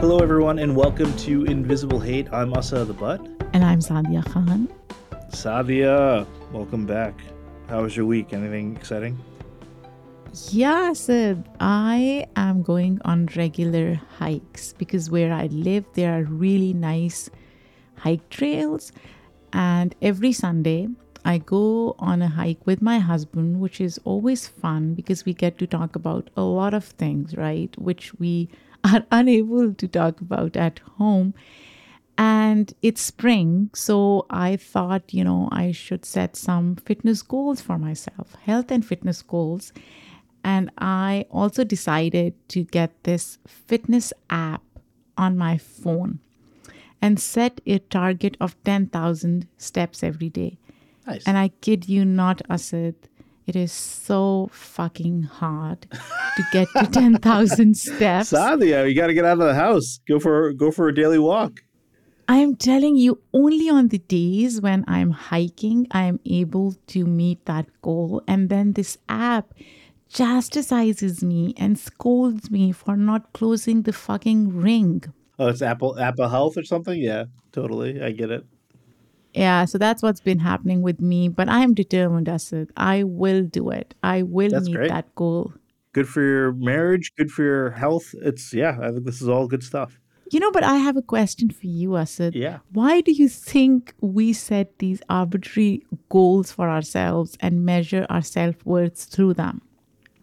Hello, everyone, and welcome to Invisible Hate. I'm Asad Butt. And I'm Saadia Khan. Saadia, welcome back. How was your week? Anything exciting? Yeah, Sid. I am going on regular hikes because where I live, there are really nice hike trails. And every Sunday, I go on a hike with my husband, which is always fun because we get to talk about a lot of things, right? Which we are unable to talk about at home. And it's spring, so I thought, you know, I should set some fitness goals for myself, health and fitness goals. And I also decided to get this fitness app on my phone and set a target of 10,000 steps every day. Nice. And I kid you not, Asad, it is so fucking hard to get to 10,000 steps. Saadia, you got to get out of the house. Go for go for a daily walk. I am telling you, only on the days when I'm hiking, I am able to meet that goal. And then this app chastises me and scolds me for not closing the fucking ring. Oh, it's Apple Apple Health or something. Yeah, totally. I get it. Yeah, so that's what's been happening with me. But I am determined, Asad. I will do it. I will That's meet great. that goal. Good for your marriage. Good for your health. It's yeah. I think this is all good stuff. You know, but I have a question for you, Asad. Yeah. Why do you think we set these arbitrary goals for ourselves and measure our self worth through them?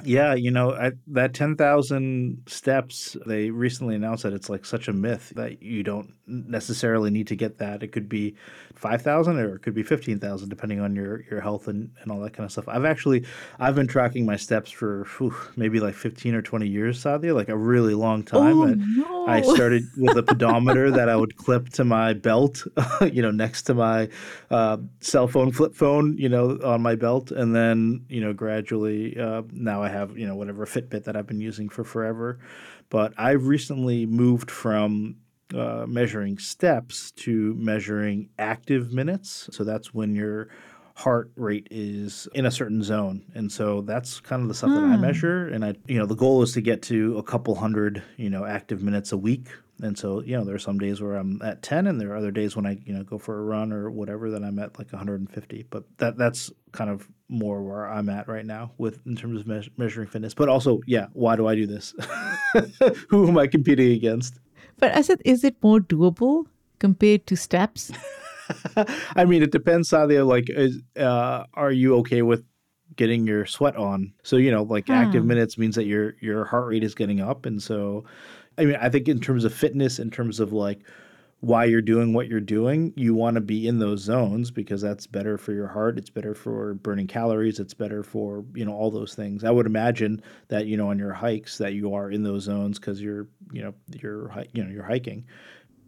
Yeah, you know, I, that 10,000 steps, they recently announced that it's like such a myth that you don't necessarily need to get that. It could be 5,000 or it could be 15,000 depending on your, your health and, and all that kind of stuff. I've actually, I've been tracking my steps for whew, maybe like 15 or 20 years, Saadia, like a really long time. Oh, And no. I started with a pedometer that I would clip to my belt, you know, next to my uh, cell phone, flip phone, you know, on my belt. And then, you know, gradually uh, now I have, you know, whatever Fitbit that I've been using for forever. But I've recently moved from uh, measuring steps to measuring active minutes. So that's when your heart rate is in a certain zone. And so that's kind of the stuff that I Hmm. measure. And I, you know, the goal is to get to a couple hundred, you know, active minutes a week. And so, you know, there are some days where I'm at 10 and there are other days when I, you know, go for a run or whatever that I'm at like 150. But that that's kind of more where I'm at right now with in terms of meas- measuring fitness. But also, yeah, why do I do this? Who am I competing against? But Asad, is it more doable compared to steps? I mean, it depends, Saadia. Like, is, uh, are you okay with getting your sweat on? So, you know, like active Hmm. minutes means that your your heart rate is getting up, and so, I mean, I think in terms of fitness, in terms of like why you're doing what you're doing, you want to be in those zones because that's better for your heart. It's better for burning calories. It's better for you know all those things. I would imagine that you know on your hikes that you are in those zones because you're you know you're you know you're hiking.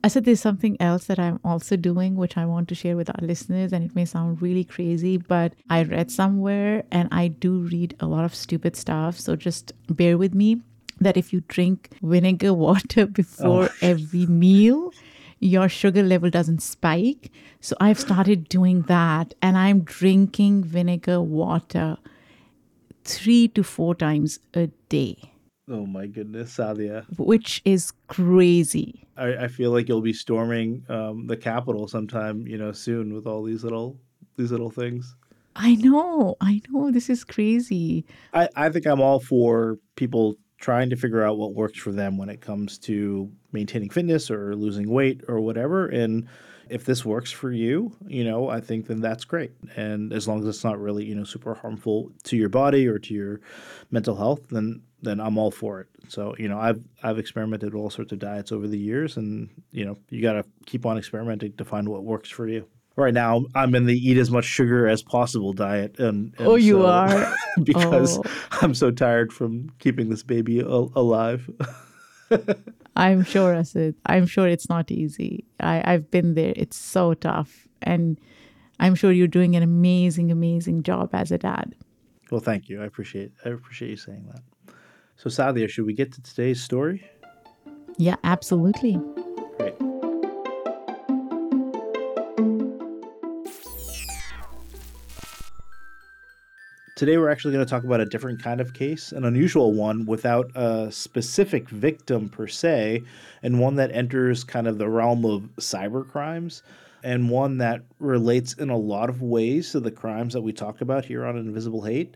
Asad there's something else that I'm also doing, which I want to share with our listeners, and it may sound really crazy, but I read somewhere and I do read a lot of stupid stuff. So just bear with me that if you drink vinegar water before oh. every meal, your sugar level doesn't spike. So I've started doing that and I'm drinking vinegar water three to four times a day, Oh my goodness, Saadia. which is crazy. I, I feel like you'll be storming um, the Capitol sometime, you know, soon with all these little these little things. I know, I know. This is crazy. I, I think I'm all for people trying to figure out what works for them when it comes to maintaining fitness or losing weight or whatever. And if this works for you, you know, I think then that's great. And as long as it's not really, you know, super harmful to your body or to your mental health, then then I'm all for it. So, you know, I've I've experimented with all sorts of diets over the years and, you know, you got to keep on experimenting to find what works for you. Right now, I'm in the eat as much sugar as possible diet, and, and oh, you so, are because Oh. I'm so tired from keeping this baby al- alive. I'm sure, Asad. I'm sure it's not easy. I, I've been there. It's so tough. And I'm sure you're doing an amazing, amazing job as a dad. Well, thank you. I appreciate I appreciate you saying that. So, Saadia, should we get to today's story? Yeah, absolutely. Today, we're actually going to talk about a different kind of case, an unusual one without a specific victim per se, and one that enters kind of the realm of cyber crimes, and one that relates in a lot of ways to the crimes that we talk about here on Invisible Hate.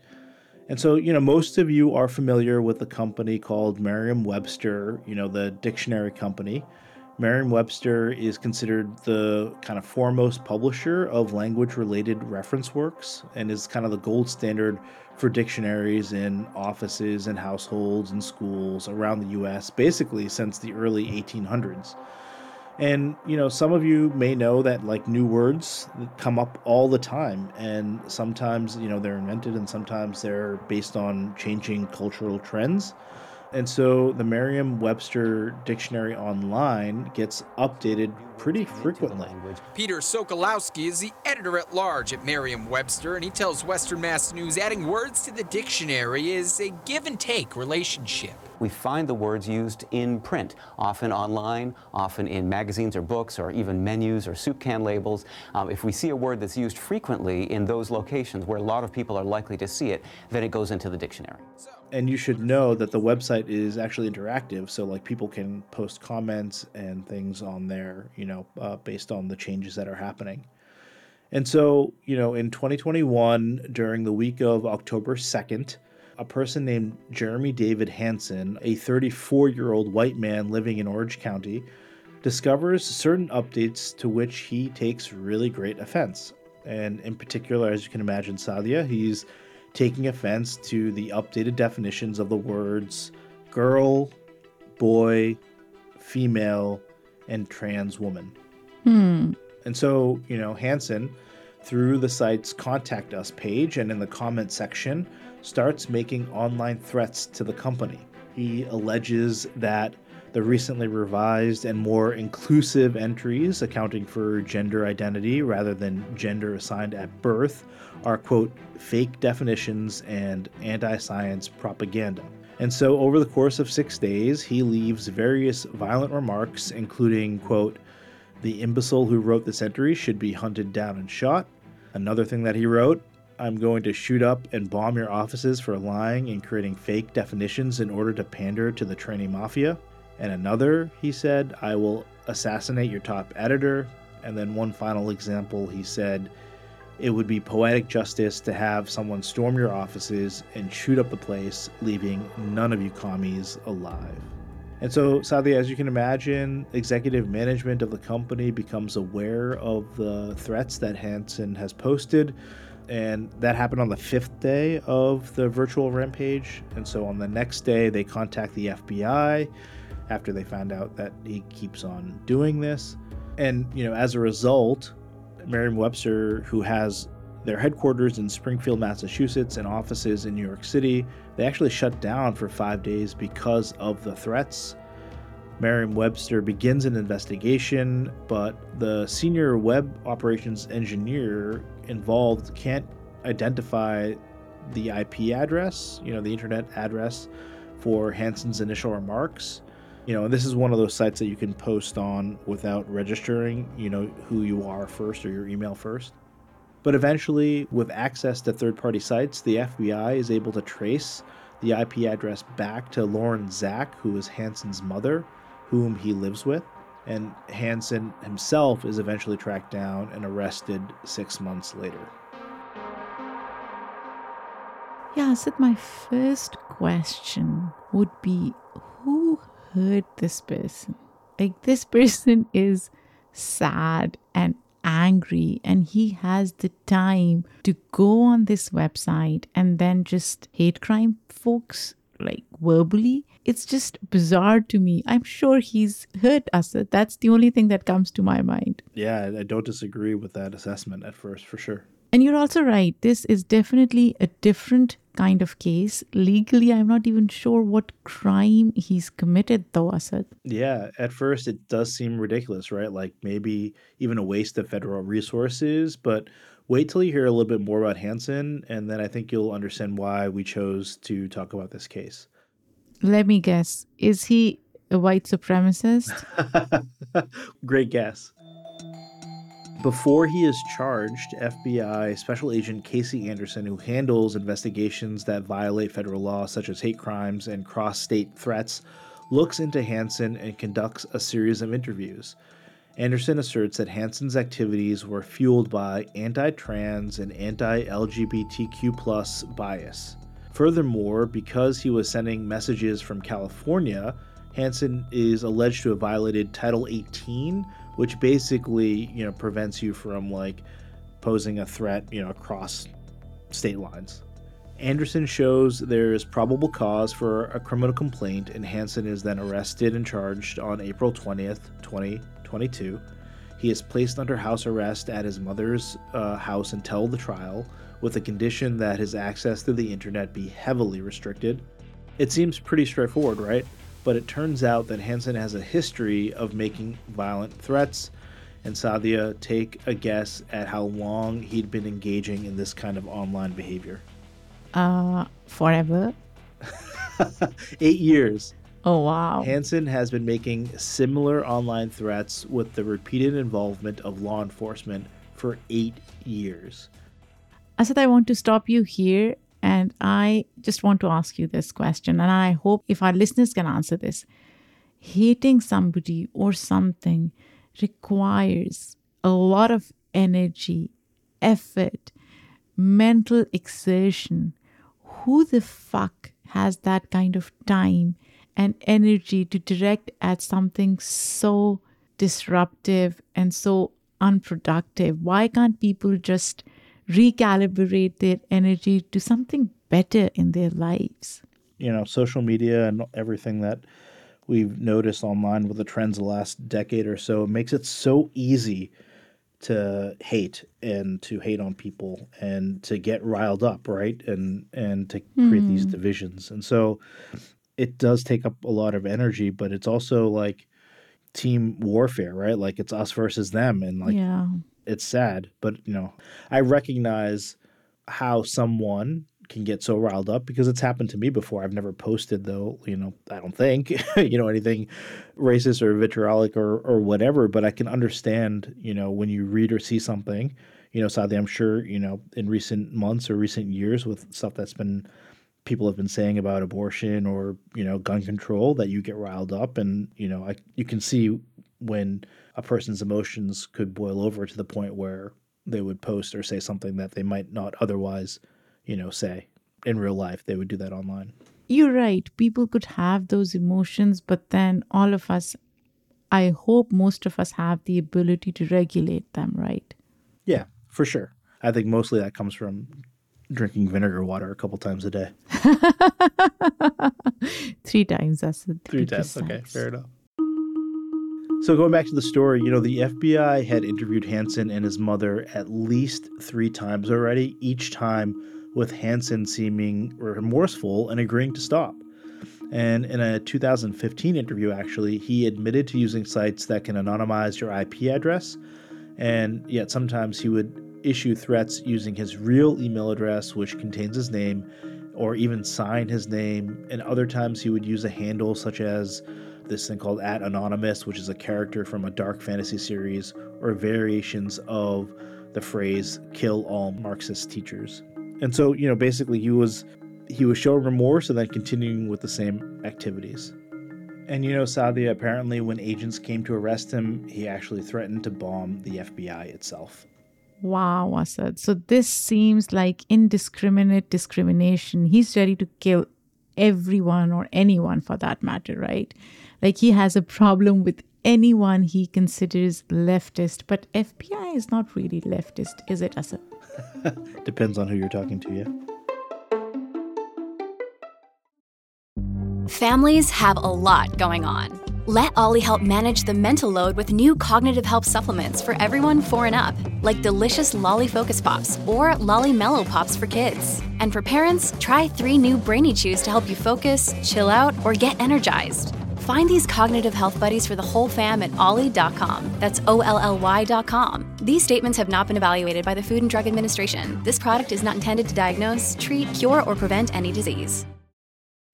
And so, you know, most of you are familiar with a company called Merriam Webster, you know, the dictionary company. Merriam Webster is considered the kind of foremost publisher of language related reference works and is kind of the gold standard for dictionaries in offices and households and schools around the US, basically since the early 1800s. And, you know, some of you may know that like new words come up all the time. And sometimes, you know, they're invented and sometimes they're based on changing cultural trends. And so the Merriam Webster Dictionary Online gets updated pretty frequently. Peter Sokolowski is the editor at large at Merriam Webster, and he tells Western Mass News adding words to the dictionary is a give and take relationship. We find the words used in print, often online, often in magazines or books, or even menus or soup can labels. Um, if we see a word that's used frequently in those locations where a lot of people are likely to see it, then it goes into the dictionary. And you should know that the website is actually interactive, so like people can post comments and things on there, you know, uh, based on the changes that are happening. And so, you know, in 2021, during the week of October 2nd, a person named Jeremy David Hansen, a 34 year old white man living in Orange County, discovers certain updates to which he takes really great offense. And in particular, as you can imagine, Saadia, he's taking offense to the updated definitions of the words girl, boy, female, and trans woman. Hmm. And so, you know, Hansen, through the site's contact us page and in the comment section, starts making online threats to the company. He alleges that the recently revised and more inclusive entries accounting for gender identity rather than gender assigned at birth are, quote, fake definitions and anti science propaganda. And so, over the course of six days, he leaves various violent remarks, including, quote, the imbecile who wrote this entry should be hunted down and shot. Another thing that he wrote I'm going to shoot up and bomb your offices for lying and creating fake definitions in order to pander to the tranny mafia. And another, he said, I will assassinate your top editor. And then one final example, he said, it would be poetic justice to have someone storm your offices and shoot up the place, leaving none of you commies alive. And so, sadly, as you can imagine, executive management of the company becomes aware of the threats that Hansen has posted. And that happened on the fifth day of the virtual rampage. And so, on the next day, they contact the FBI after they found out that he keeps on doing this. And, you know, as a result, Merriam Webster, who has their headquarters in Springfield, Massachusetts, and offices in New York City, they actually shut down for five days because of the threats. Merriam Webster begins an investigation, but the senior web operations engineer involved can't identify the IP address, you know, the internet address for Hansen's initial remarks. You know, this is one of those sites that you can post on without registering, you know, who you are first or your email first. But eventually, with access to third party sites, the FBI is able to trace the IP address back to Lauren Zach, who is Hansen's mother, whom he lives with. And Hansen himself is eventually tracked down and arrested six months later. Yeah, so my first question would be hurt this person? Like, this person is sad and angry, and he has the time to go on this website and then just hate crime folks, like verbally. It's just bizarre to me. I'm sure he's hurt us. That's the only thing that comes to my mind. Yeah, I don't disagree with that assessment at first, for sure. And you're also right. This is definitely a different kind of case. Legally, I'm not even sure what crime he's committed, though, Asad. Yeah, at first it does seem ridiculous, right? Like maybe even a waste of federal resources. But wait till you hear a little bit more about Hansen, and then I think you'll understand why we chose to talk about this case. Let me guess. Is he a white supremacist? Great guess. Before he is charged, FBI Special Agent Casey Anderson, who handles investigations that violate federal law such as hate crimes and cross state threats, looks into Hansen and conducts a series of interviews. Anderson asserts that Hansen's activities were fueled by anti trans and anti LGBTQ bias. Furthermore, because he was sending messages from California, Hansen is alleged to have violated Title 18 which basically you know prevents you from like posing a threat you know across state lines. Anderson shows there is probable cause for a criminal complaint, and Hansen is then arrested and charged on April 20th, 2022. He is placed under house arrest at his mother's uh, house until the trial, with the condition that his access to the internet be heavily restricted. It seems pretty straightforward, right? But it turns out that Hansen has a history of making violent threats. And Saadia, take a guess at how long he'd been engaging in this kind of online behavior. Uh, forever. Eight years. Oh, wow. Hansen has been making similar online threats with the repeated involvement of law enforcement for eight years. Asad, I want to stop you here and I just want to ask you this question, and I hope if our listeners can answer this. Hating somebody or something requires a lot of energy, effort, mental exertion. Who the fuck has that kind of time and energy to direct at something so disruptive and so unproductive? Why can't people just recalibrate their energy to something better in their lives. You know, social media and everything that we've noticed online with the trends the last decade or so it makes it so easy to hate and to hate on people and to get riled up, right? And and to create these hmm. divisions. And so it does take up a lot of energy, but it's also like team warfare, right? Like it's us versus them and like yeah it's sad, but you know, I recognize how someone can get so riled up because it's happened to me before. I've never posted though, you know, I don't think, you know, anything racist or vitriolic or or whatever, but I can understand, you know, when you read or see something, you know, sadly I'm sure, you know, in recent months or recent years with stuff that's been people have been saying about abortion or, you know, gun control that you get riled up and, you know, I you can see when a person's emotions could boil over to the point where they would post or say something that they might not otherwise, you know, say in real life. They would do that online. You're right. People could have those emotions, but then all of us, I hope most of us have the ability to regulate them, right? Yeah, for sure. I think mostly that comes from drinking vinegar water a couple times a day. Three times. That's the three times. Okay, fair enough. So, going back to the story, you know, the FBI had interviewed Hansen and his mother at least three times already, each time with Hansen seeming remorseful and agreeing to stop. And in a 2015 interview, actually, he admitted to using sites that can anonymize your IP address, and yet sometimes he would issue threats using his real email address, which contains his name, or even sign his name, and other times he would use a handle such as this thing called at anonymous which is a character from a dark fantasy series or variations of the phrase kill all marxist teachers and so you know basically he was he was showing remorse and then continuing with the same activities and you know saadia apparently when agents came to arrest him he actually threatened to bomb the fbi itself Wow, Asad. So this seems like indiscriminate discrimination. He's ready to kill everyone or anyone for that matter, right? Like he has a problem with anyone he considers leftist, but FBI is not really leftist, is it, Asad? Depends on who you're talking to, yeah. Families have a lot going on. Let OLLY help manage the mental load with new cognitive help supplements for everyone four and up, like delicious Lolly Focus Pops or Lolly Mellow Pops for kids. And for parents, try three new Brainy Chews to help you focus, chill out, or get energized. Find these cognitive health buddies for the whole fam at olly.com. That's O L L Y.com. These statements have not been evaluated by the Food and Drug Administration. This product is not intended to diagnose, treat, cure, or prevent any disease.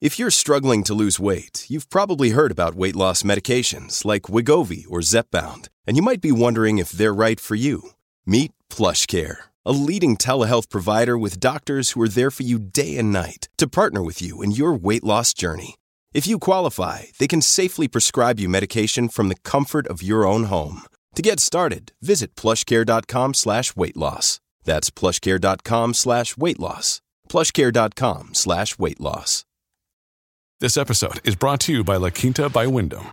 If you're struggling to lose weight, you've probably heard about weight loss medications like Wegovy or Zepbound, and you might be wondering if they're right for you. Meet PlushCare, a leading telehealth provider with doctors who are there for you day and night to partner with you in your weight loss journey. If you qualify, they can safely prescribe you medication from the comfort of your own home. To get started, visit plushcare.com slash weight loss. That's plushcare.com slash weight loss. plushcare.com slash weight loss. This episode is brought to you by La Quinta by Wyndham.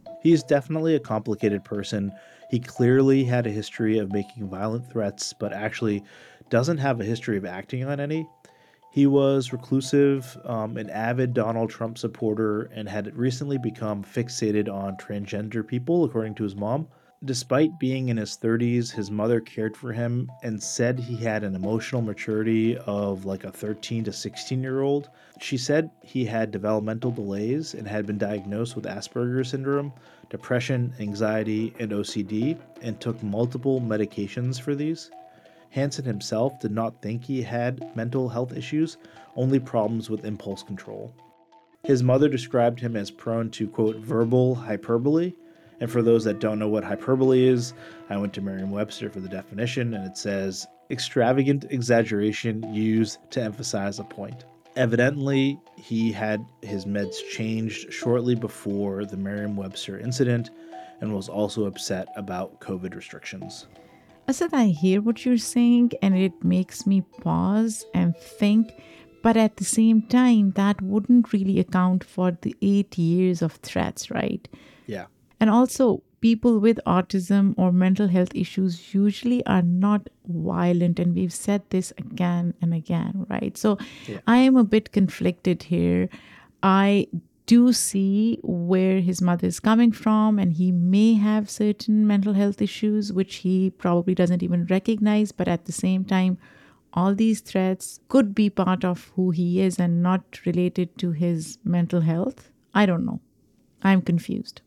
He's definitely a complicated person. He clearly had a history of making violent threats, but actually doesn't have a history of acting on any. He was reclusive, um, an avid Donald Trump supporter, and had recently become fixated on transgender people, according to his mom. Despite being in his 30s, his mother cared for him and said he had an emotional maturity of like a 13 to 16 year old. She said he had developmental delays and had been diagnosed with Asperger's syndrome, depression, anxiety, and OCD, and took multiple medications for these. Hansen himself did not think he had mental health issues, only problems with impulse control. His mother described him as prone to, quote, verbal hyperbole, and for those that don't know what hyperbole is, I went to Merriam Webster for the definition, and it says extravagant exaggeration used to emphasize a point. Evidently, he had his meds changed shortly before the Merriam Webster incident and was also upset about COVID restrictions. Asad, I hear what you're saying, and it makes me pause and think. But at the same time, that wouldn't really account for the eight years of threats, right? Yeah. And also, people with autism or mental health issues usually are not violent. And we've said this again and again, right? So Yeah. I am a bit conflicted here. I do see where his mother is coming from, and he may have certain mental health issues, which he probably doesn't even recognize. But at the same time, all these threats could be part of who he is and not related to his mental health. I don't know. I'm confused.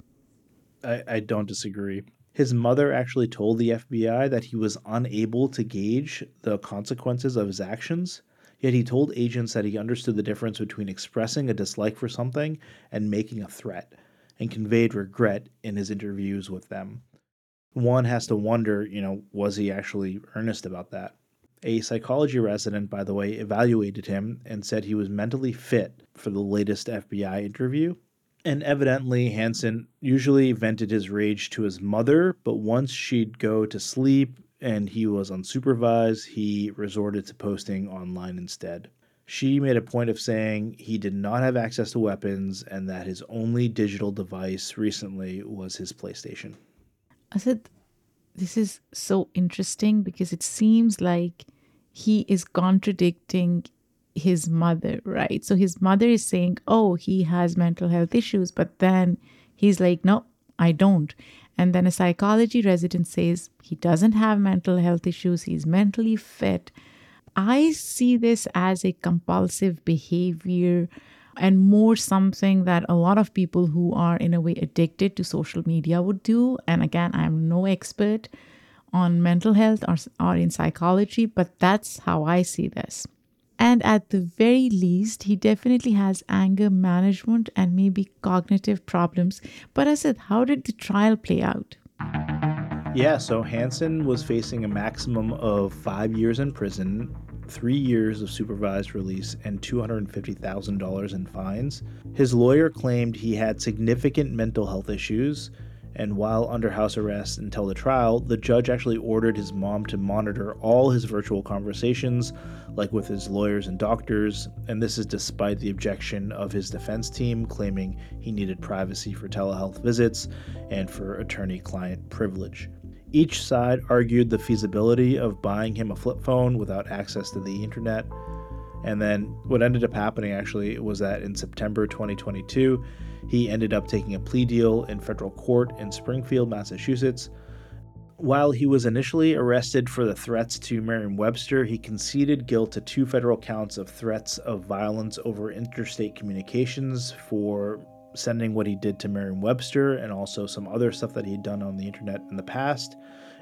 I, I don't disagree. His mother actually told the FBI that he was unable to gauge the consequences of his actions, yet he told agents that he understood the difference between expressing a dislike for something and making a threat, and conveyed regret in his interviews with them. One has to wonder, you know, was he actually earnest about that? A psychology resident, by the way, evaluated him and said he was mentally fit for the latest FBI interview. And evidently, Hansen usually vented his rage to his mother, but once she'd go to sleep and he was unsupervised, he resorted to posting online instead. She made a point of saying he did not have access to weapons and that his only digital device recently was his PlayStation. Asad, this is so interesting because it seems like he is contradicting his mother, right? So his mother is saying, oh, he has mental health issues, but then he's like, no, I don't. And then a psychology resident says he doesn't have mental health issues, he's mentally fit. I see this as a compulsive behavior and more something that a lot of people who are in a way addicted to social media would do. And again, I'm no expert on mental health or, or in psychology, but that's how I see this. And at the very least, he definitely has anger management and maybe cognitive problems. But Asad, how did the trial play out? Yeah, so Hansen was facing a maximum of five years in prison, three years of supervised release, and $250,000 in fines. His lawyer claimed he had significant mental health issues and while under house arrest until the trial, the judge actually ordered his mom to monitor all his virtual conversations, like with his lawyers and doctors, and this is despite the objection of his defense team claiming he needed privacy for telehealth visits and for attorney client privilege. Each side argued the feasibility of buying him a flip phone without access to the internet. And then what ended up happening actually was that in September 2022, he ended up taking a plea deal in federal court in Springfield, Massachusetts. While he was initially arrested for the threats to Merriam Webster, he conceded guilt to two federal counts of threats of violence over interstate communications for sending what he did to Merriam Webster and also some other stuff that he'd done on the internet in the past.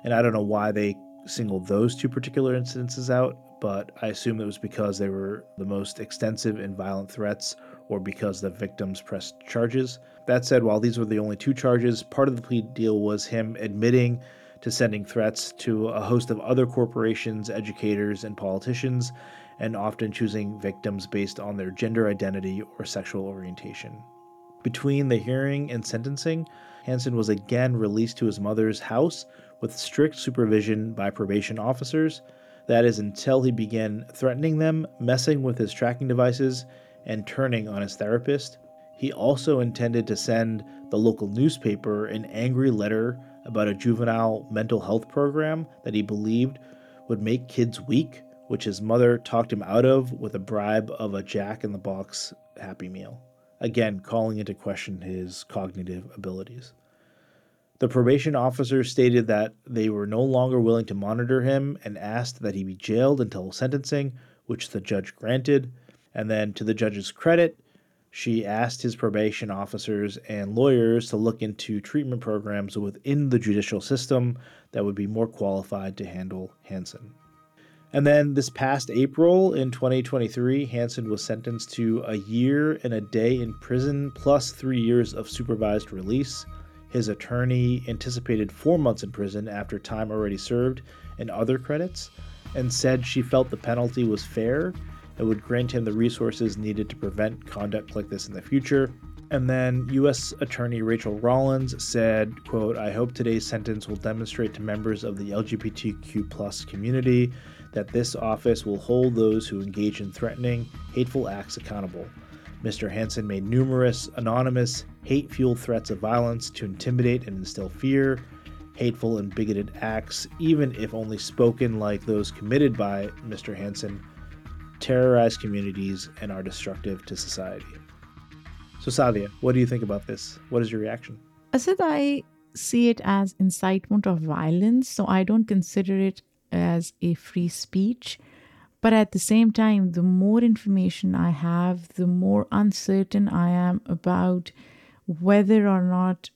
And I don't know why they singled those two particular incidences out, but I assume it was because they were the most extensive and violent threats or because the victims pressed charges. That said, while these were the only two charges, part of the plea deal was him admitting to sending threats to a host of other corporations, educators, and politicians, and often choosing victims based on their gender identity or sexual orientation. Between the hearing and sentencing, Hansen was again released to his mother's house with strict supervision by probation officers. That is until he began threatening them, messing with his tracking devices, and turning on his therapist. He also intended to send the local newspaper an angry letter about a juvenile mental health program that he believed would make kids weak, which his mother talked him out of with a bribe of a Jack in the Box Happy Meal, again calling into question his cognitive abilities. The probation officer stated that they were no longer willing to monitor him and asked that he be jailed until sentencing, which the judge granted. And then, to the judge's credit, she asked his probation officers and lawyers to look into treatment programs within the judicial system that would be more qualified to handle Hansen. And then this past April in 2023, Hansen was sentenced to a year and a day in prison plus three years of supervised release. His attorney anticipated four months in prison after time already served and other credits, and said she felt the penalty was fair and would grant him the resources needed to prevent conduct like this in the future. And then U.S. Attorney Rachael Rollins said, quote, I hope today's sentence will demonstrate to members of the LGBTQ plus community that this office will hold those who engage in threatening, hateful acts accountable. Mr. Hansen made numerous anonymous, hate fueled threats of violence to intimidate and instill fear, hateful and bigoted acts, even if only spoken like those committed by Mr. Hansen, terrorize communities and are destructive to society. So, Saadia, what do you think about this? What is your reaction? Asad, I see it as incitement of violence, so I don't consider it as a free speech. But at the same time, the more information I have, the more uncertain I am about whether or not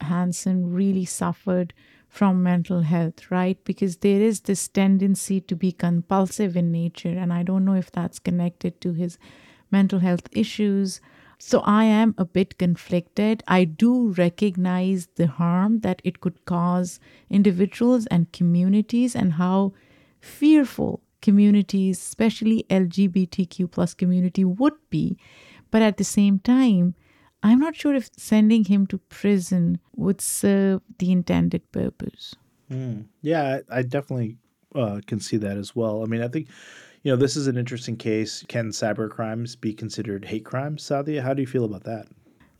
Hansen really suffered from mental health, right? Because there is this tendency to be compulsive in nature, and I don't know if that's connected to his mental health issues. So I am a bit conflicted. I do recognize the harm that it could cause individuals and communities and how fearful communities, especially LGBTQ plus community would be. But at the same time, I'm not sure if sending him to prison would serve the intended purpose. Mm. Yeah, I, I definitely uh, can see that as well. I mean, I think, you know, this is an interesting case. Can cyber crimes be considered hate crimes, Saadia? How do you feel about that?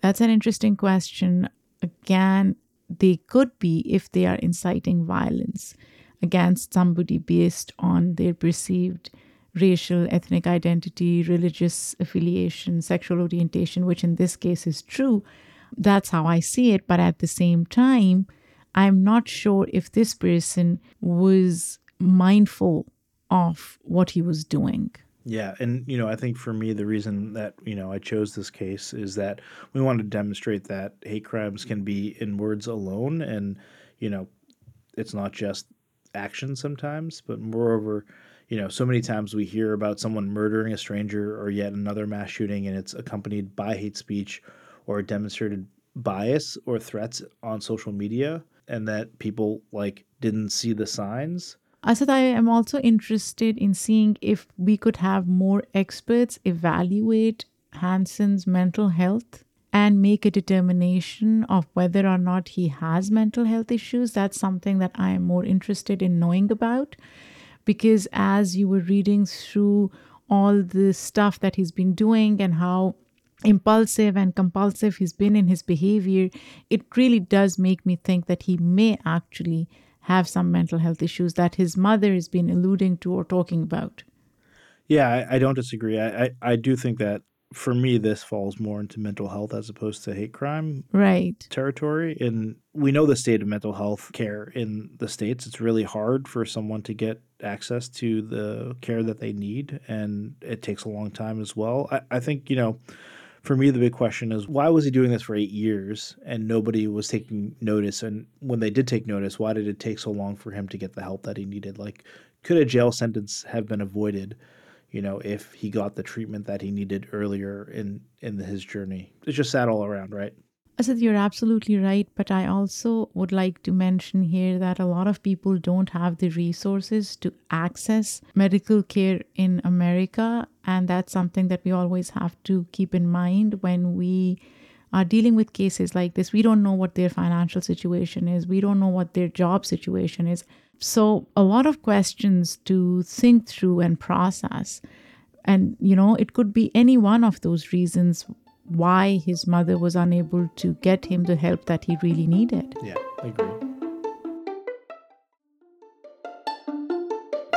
That's an interesting question. Again, they could be if they are inciting violence against somebody based on their perceived racial, ethnic identity, religious affiliation, sexual orientation, which in this case is true. That's how I see it. But at the same time, I'm not sure if this person was mindful of what he was doing. Yeah, and you know, I think for me the reason that, you know, I chose this case is that we want to demonstrate that hate crimes can be in words alone and, you know, it's not just action sometimes, but moreover, you know, so many times we hear about someone murdering a stranger or yet another mass shooting, and it's accompanied by hate speech or demonstrated bias or threats on social media, and that people like didn't see the signs. Asad, I am also interested in seeing if we could have more experts evaluate Hansen's mental health and make a determination of whether or not he has mental health issues. That's something that I am more interested in knowing about because as you were reading through all the stuff that he's been doing and how impulsive and compulsive he's been in his behavior, it really does make me think that he may actually have some mental health issues that his mother has been alluding to or talking about. Yeah, I, I don't disagree. I, I, I do think that for me, this falls more into mental health as opposed to hate crime right territory. And we know the state of mental health care in the states. It's really hard for someone to get access to the care that they need, and it takes a long time as well. I, I think you know. For me, the big question is why was he doing this for eight years and nobody was taking notice? And when they did take notice, why did it take so long for him to get the help that he needed? Like, could a jail sentence have been avoided? you know, if he got the treatment that he needed earlier in in his journey. It's just sad all around, right? Asad, you're absolutely right, but I also would like to mention here that a lot of people don't have the resources to access medical care in America, and that's something that we always have to keep in mind when we are dealing with cases like this. We don't know what their financial situation is, we don't know what their job situation is. So, a lot of questions to think through and process. And, you know, it could be any one of those reasons why his mother was unable to get him the help that he really needed. Yeah, I agree.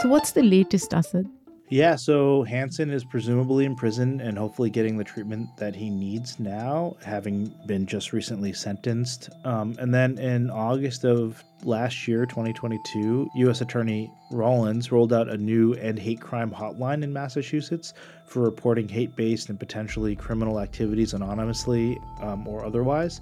So, what's the latest, Asad? Yeah, so Hansen is presumably in prison and hopefully getting the treatment that he needs now, having been just recently sentenced. Um, and then in August of last year, 2022, U.S. Attorney Rollins rolled out a new end hate crime hotline in Massachusetts for reporting hate based and potentially criminal activities anonymously um, or otherwise.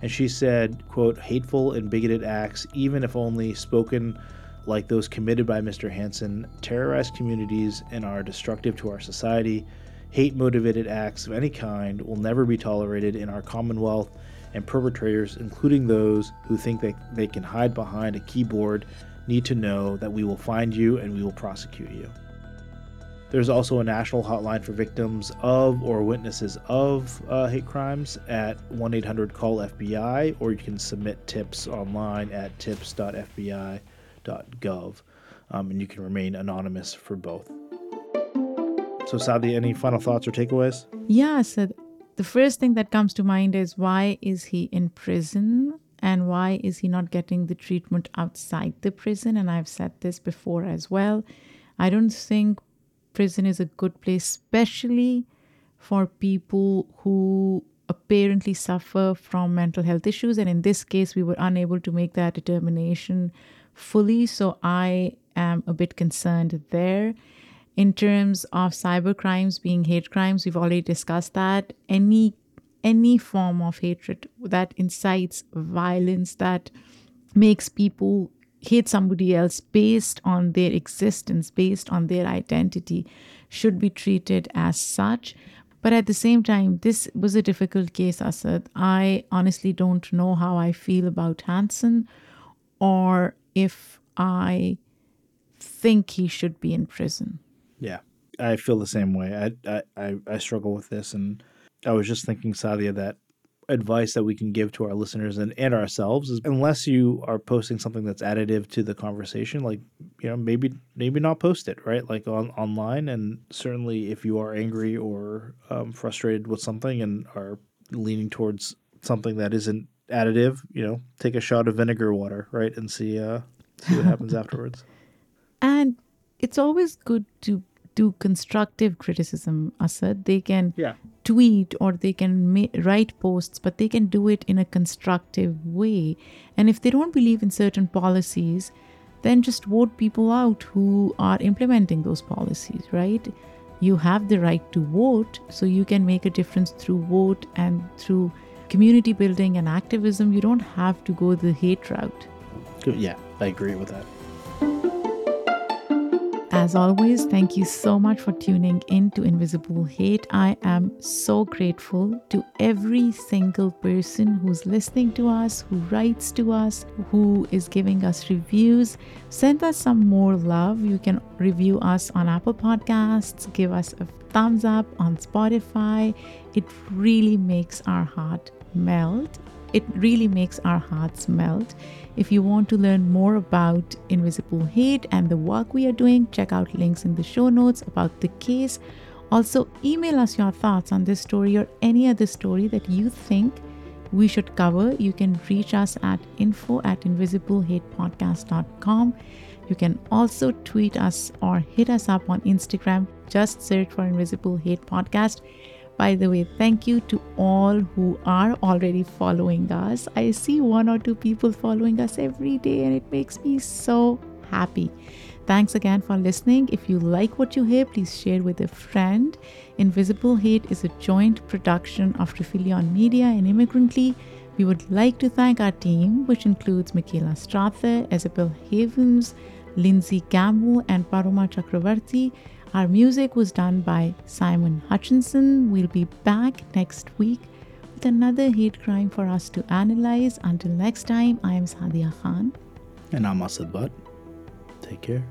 And she said, quote, hateful and bigoted acts, even if only spoken like those committed by Mr. Hansen, terrorize communities and are destructive to our society. Hate motivated acts of any kind will never be tolerated in our Commonwealth, and perpetrators, including those who think that they can hide behind a keyboard, need to know that we will find you and we will prosecute you. There's also a national hotline for victims of or witnesses of uh, hate crimes at 1 800 CALL FBI, or you can submit tips online at tips.fbi.gov gov, um, and you can remain anonymous for both. So, Saadia, any final thoughts or takeaways? Yeah, so the first thing that comes to mind is why is he in prison and why is he not getting the treatment outside the prison? And I've said this before as well. I don't think prison is a good place, especially for people who apparently suffer from mental health issues. And in this case, we were unable to make that determination fully. So I am a bit concerned there. In terms of cyber crimes being hate crimes, we've already discussed that. Any any form of hatred that incites violence that makes people hate somebody else based on their existence, based on their identity, should be treated as such. But at the same time, this was a difficult case, Asad. I honestly don't know how I feel about Hansen or if I think he should be in prison. Yeah, I feel the same way. I, I, I struggle with this. And I was just thinking, Saadia, that advice that we can give to our listeners and, and ourselves is unless you are posting something that's additive to the conversation, like, you know, maybe maybe not post it, right? Like on online. And certainly if you are angry or um, frustrated with something and are leaning towards something that isn't additive, you know, take a shot of vinegar water, right, and see uh, see what happens afterwards. And it's always good to do constructive criticism, Asad. They can yeah. tweet or they can ma- write posts, but they can do it in a constructive way. And if they don't believe in certain policies, then just vote people out who are implementing those policies, right? You have the right to vote, so you can make a difference through vote and through community building and activism, you don't have to go the hate route. Yeah, I agree with that. As always, thank you so much for tuning in to Invisible Hate. I am so grateful to every single person who's listening to us, who writes to us, who is giving us reviews. Send us some more love. You can review us on Apple Podcasts, give us a thumbs up on Spotify. It really makes our heart melt. It really makes our hearts melt. If you want to learn more about Invisible Hate and the work we are doing, check out links in the show notes about the case. Also, email us your thoughts on this story or any other story that you think we should cover. You can reach us at info at invisiblehatepodcast.com. You can also tweet us or hit us up on Instagram. Just search for Invisible Hate Podcast. By the way, thank you to all who are already following us. I see one or two people following us every day, and it makes me so happy. Thanks again for listening. If you like what you hear, please share with a friend. Invisible Hate is a joint production of Rifelion Media and Immigrantly. We would like to thank our team, which includes Michaela Strother, Isabel Havens, Lindsay Gamble, and Paroma Chakravarti. Our music was done by Simon Hutchinson. We'll be back next week with another hate crime for us to analyze. Until next time, I am Saadia Khan. And I'm Asad Butt. Take care.